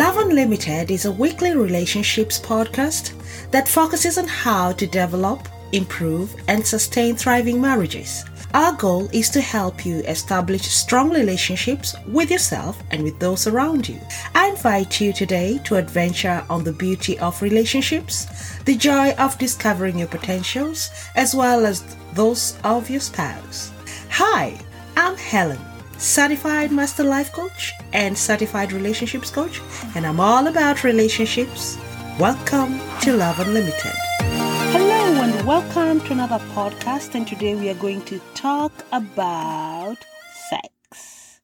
Love Unlimited is a weekly relationships podcast that focuses on how to develop, improve, and sustain thriving marriages. Our goal is to help you establish strong relationships with yourself and with those around you. I invite you today to adventure on the beauty of relationships, the joy of discovering your potentials, as well as those of your spouse. Hi, I'm Helen, certified master life coach and certified relationships coach, and I'm all about relationships. Welcome to Love Unlimited. Hello, and welcome to another podcast. And today we are going to talk about sex.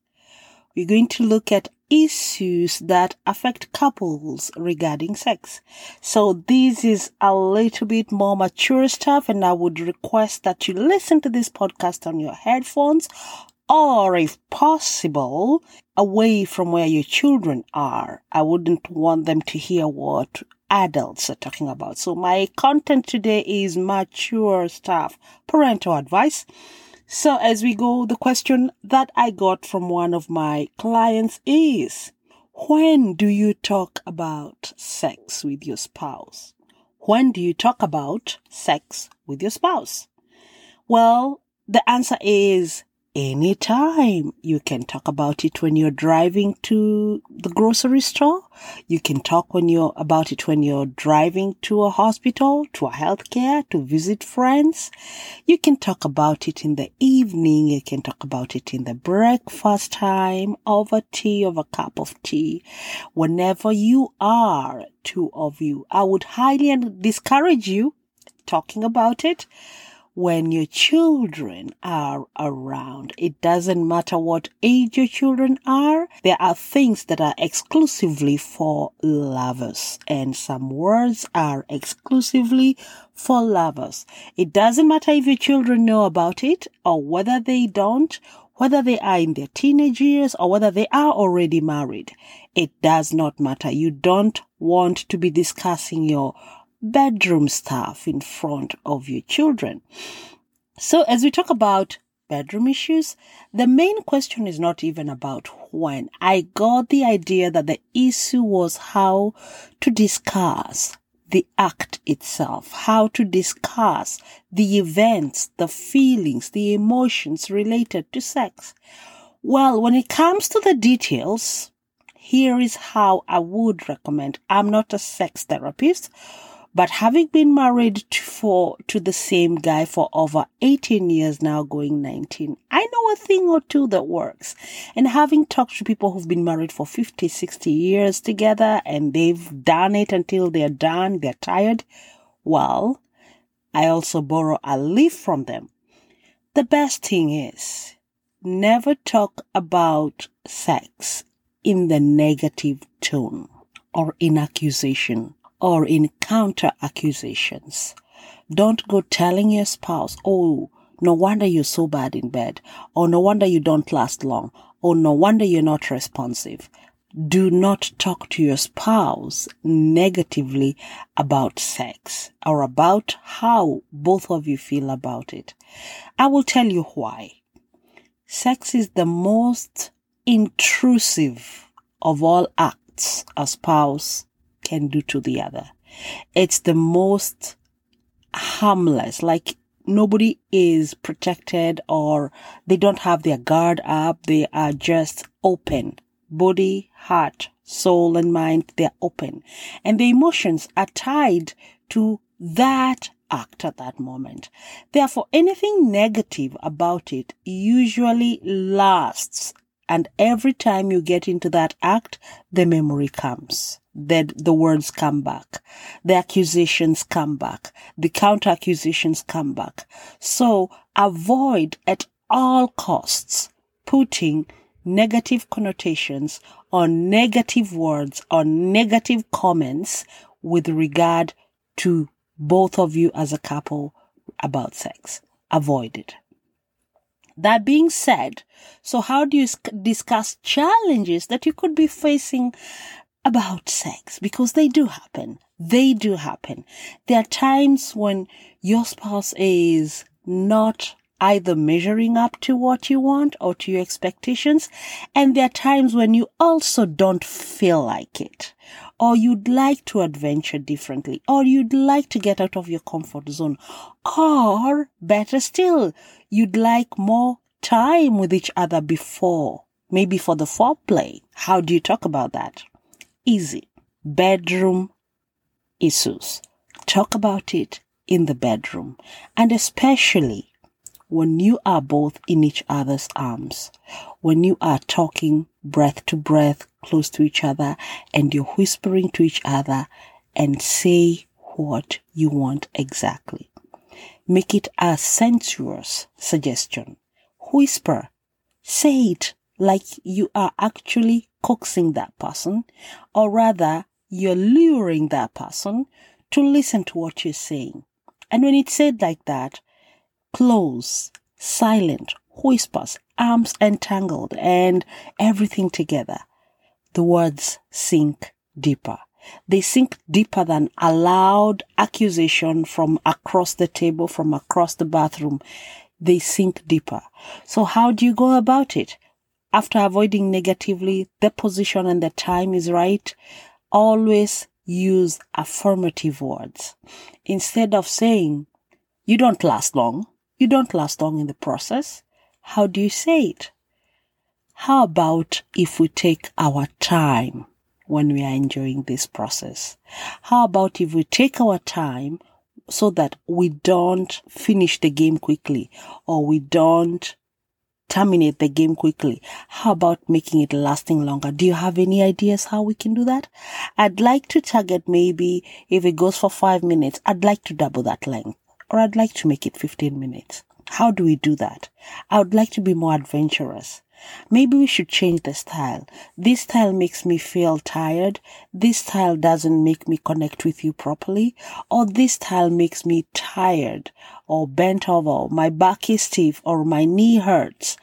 We're going to look at issues that affect couples regarding sex. So this is a little bit more mature stuff and I would request that you listen to this podcast on your headphones or if possible, away from where your children are. I wouldn't want them to hear what adults are talking about. So my content today is mature stuff, parental advice. So as we go, the question that I got from one of my clients is, when do you talk about sex with your spouse? When do you talk about sex with your spouse? Well, the answer is anytime. You can talk about it when you're driving to the grocery store. You can talk when you're about it when you're driving to a hospital, to a healthcare, to visit friends. You can talk about it in the evening. You can talk about it in the breakfast time, over tea, over a cup of tea. Whenever you are, two of you, I would highly discourage you talking about it when your children are around. It doesn't matter what age your children are. There are things that are exclusively for lovers and some words are exclusively for lovers. It doesn't matter if your children know about it or whether they don't, whether they are in their teenage years or whether they are already married. It does not matter. You don't want to be discussing your bedroom stuff in front of your children. So, as we talk about bedroom issues, the main question is not even about when. I got the idea that the issue was how to discuss the act itself, how to discuss the events, the feelings, the emotions related to sex. Well, when it comes to the details, here is how I would recommend. I'm not a sex therapist, but having been married to, for, to the same guy for over 18 years now, going 19, I know a thing or two that works. And having talked to people who've been married for 50, 60 years together and they've done it until they're done, they're tired, well, I also borrow a leaf from them. The best thing is never talk about sex in the negative tone or in accusation or in counter accusations. Don't go telling your spouse, oh, no wonder you're so bad in bed, or no wonder you don't last long, or no wonder you're not responsive. Do not talk to your spouse negatively about sex or about how both of you feel about it. I will tell you why. Sex is the most intrusive of all acts a spouse can do to the other. It's the most harmless, like nobody is protected or they don't have their guard up. They are just open. Body, heart, soul, and mind, they're open. And the emotions are tied to that act at that moment. Therefore, anything negative about it usually lasts. And every time you get into that act, the memory comes that the words come back. The accusations come back. The counter accusations come back. So avoid at all costs putting negative connotations on negative words or negative comments with regard to both of you as a couple about sex. Avoid it. That being said, so how do you discuss challenges that you could be facing about sex because they do happen. They do happen. There are times when your spouse is not either measuring up to what you want or to your expectations. And there are times when you also don't feel like it, or you'd like to adventure differently, or you'd like to get out of your comfort zone, or better still, you'd like more time with each other before, maybe for the foreplay. How do you talk about that? Easy. Bedroom issues. Talk about it in the bedroom and especially when you are both in each other's arms, when you are talking breath to breath close to each other and you're whispering to each other and say what you want exactly. Make it a sensuous suggestion. Whisper. Say it like you are actually coaxing that person, or rather, you're luring that person to listen to what you're saying. And when it's said like that, close, silent, whispers, arms entangled, and everything together, the words sink deeper. They sink deeper than a loud accusation from across the table, from across the bathroom. They sink deeper. So how do you go about it? After avoiding negatively, the position and the time is right. Always use affirmative words. Instead of saying, you don't last long, you don't last long in the process, how do you say it? How about if we take our time when we are enjoying this process? How about if we take our time so that we don't finish the game quickly or we don't terminate the game quickly. How about making it lasting longer? Do you have any ideas how we can do that? I'd like to target maybe if it goes for five minutes, I'd like to double that length or I'd like to make it 15 minutes. How do we do that? I would like to be more adventurous. Maybe we should change the style. This style makes me feel tired. This style doesn't make me connect with you properly. Or this style makes me tired or bent over. My back is stiff or my knee hurts.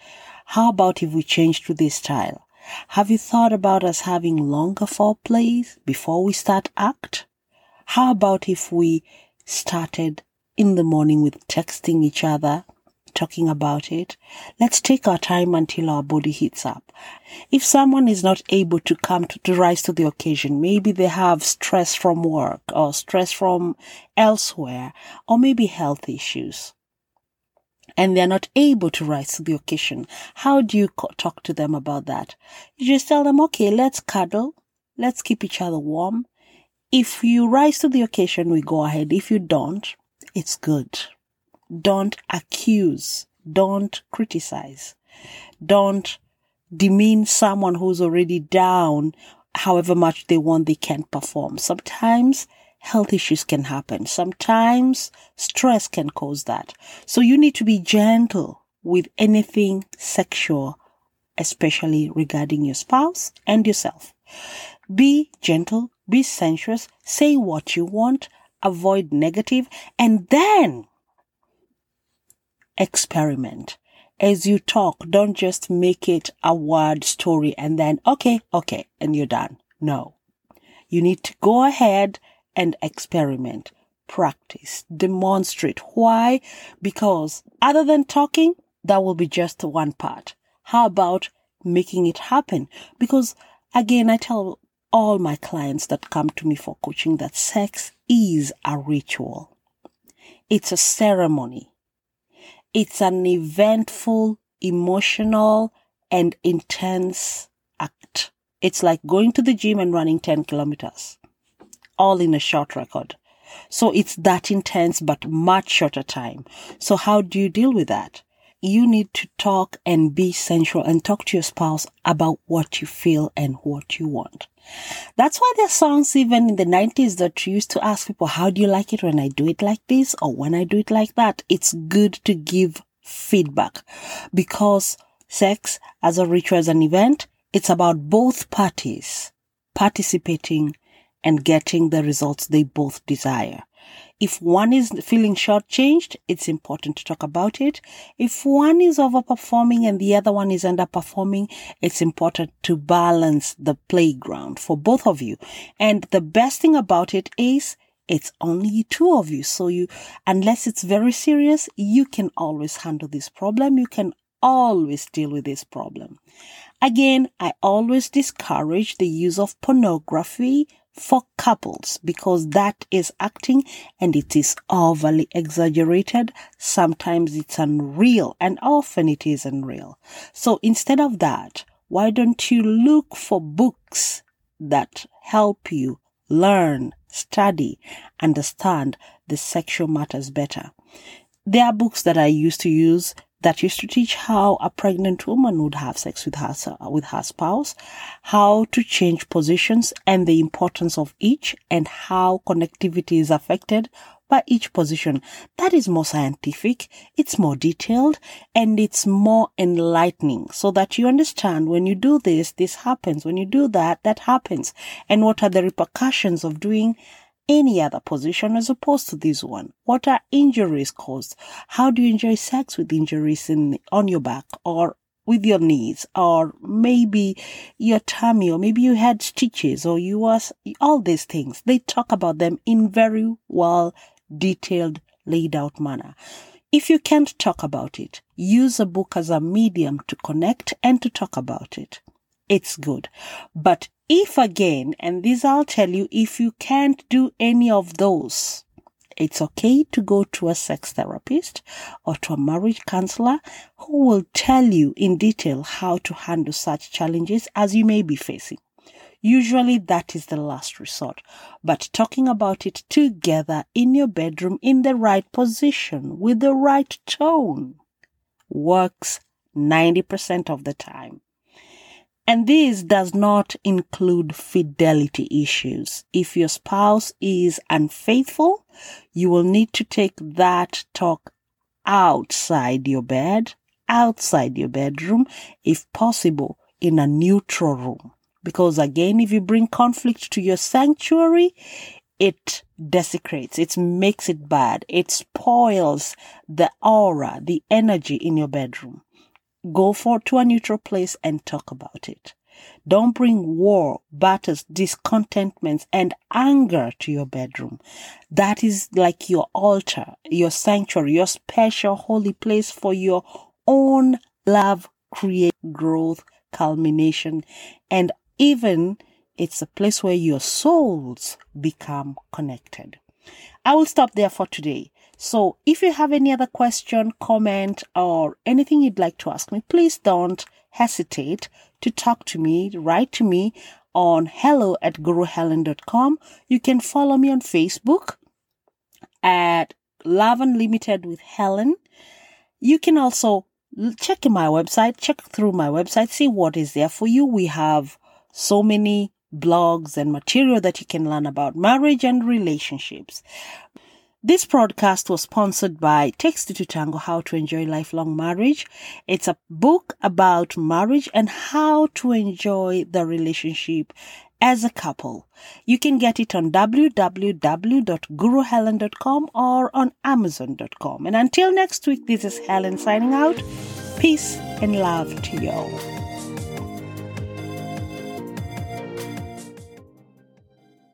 How about if we change to this style? Have you thought about us having longer foreplays before we start act? How about if we started in the morning with texting each other talking about it, let's take our time until our body heats up. If someone is not able to come to, to rise to the occasion, maybe they have stress from work or stress from elsewhere, or maybe health issues, and they're not able to rise to the occasion, how do you talk to them about that? You just tell them, okay, let's cuddle, let's keep each other warm. If you rise to the occasion, we go ahead. If you don't, it's good. Don't accuse. Don't criticize. Don't demean someone who's already down however much they want they can't perform. Sometimes health issues can happen. Sometimes stress can cause that. So you need to be gentle with anything sexual, especially regarding your spouse and yourself. Be gentle, be sensuous, say what you want, avoid negative, and then experiment. As you talk, don't just make it a word story and then, okay, okay, and you're done. No. You need to go ahead and experiment, practice, demonstrate. Why? Because other than talking, that will be just one part. How about making it happen? Because again, I tell all my clients that come to me for coaching that sex is a ritual. It's a ceremony. It's an eventful, emotional, and intense act. It's like going to the gym and running 10 kilometers, all in a short record. So it's that intense, but much shorter time. So how do you deal with that? You need to talk and be sensual and talk to your spouse about what you feel and what you want. That's why there are songs even in the 90s that used to ask people, how do you like it when I do it like this or when I do it like that? It's good to give feedback because sex as a ritual, as an event, it's about both parties participating and getting the results they both desire. If one is feeling shortchanged, it's important to talk about it. If one is overperforming and the other one is underperforming, it's important to balance the playground for both of you. And the best thing about it is It's only two of you. So you, unless it's very serious, you can always handle this problem. You can always deal with this problem. Again, I always discourage the use of pornography for couples because that is acting and it is overly exaggerated. Sometimes it's unreal and often it is unreal. So instead of that, why don't you look for books that help you learn, study, understand the sexual matters better? There are books that I used to use that used to teach how a pregnant woman would have sex with her, with her spouse, how to change positions and the importance of each and how connectivity is affected by each position. That is more scientific, it's more detailed, and it's more enlightening so that you understand when you do this, this happens. When you do that, that happens. And what are the repercussions of doing any other position as opposed to this one? What are injuries caused? How do you enjoy sex with injuries in, on your back or with your knees or maybe your tummy or maybe you had stitches or you was all these things. They talk about them in very well detailed laid out manner. If you can't talk about it, use a book as a medium to connect and to talk about it. It's good. But if again, and this I'll tell you, if you can't do any of those, it's okay to go to a sex therapist or to a marriage counselor who will tell you in detail how to handle such challenges as you may be facing. Usually that is the last resort, but talking about it together in your bedroom in the right position with the right tone works 90% of the time. And this does not include fidelity issues. If your spouse is unfaithful, you will need to take that talk outside your bed, outside your bedroom, if possible, in a neutral room. Because again, if you bring conflict to your sanctuary, it desecrates, it makes it bad, it spoils the aura, the energy in your bedroom. Go for to a neutral place and talk about it. Don't bring war, battles, discontentments, and anger to your bedroom. That is like your altar, your sanctuary, your special holy place for your own love, create growth, culmination, and even it's a place where your souls become connected. I will stop there for today. So if you have any other question, comment, or anything you'd like to ask me, please don't hesitate to talk to me, write to me on hello at guruhelen.com. You can follow me on Facebook at Love Unlimited with Helen. You can also check my website, check through my website, see what is there for you. We have so many blogs and material that you can learn about marriage and relationships. This broadcast was sponsored by Text to Tango How to Enjoy Lifelong Marriage. It's a book about marriage and how to enjoy the relationship as a couple. You can get it on www.guruhelen.com or on amazon.com. And until next week, this is Helen signing out. Peace and love to you all.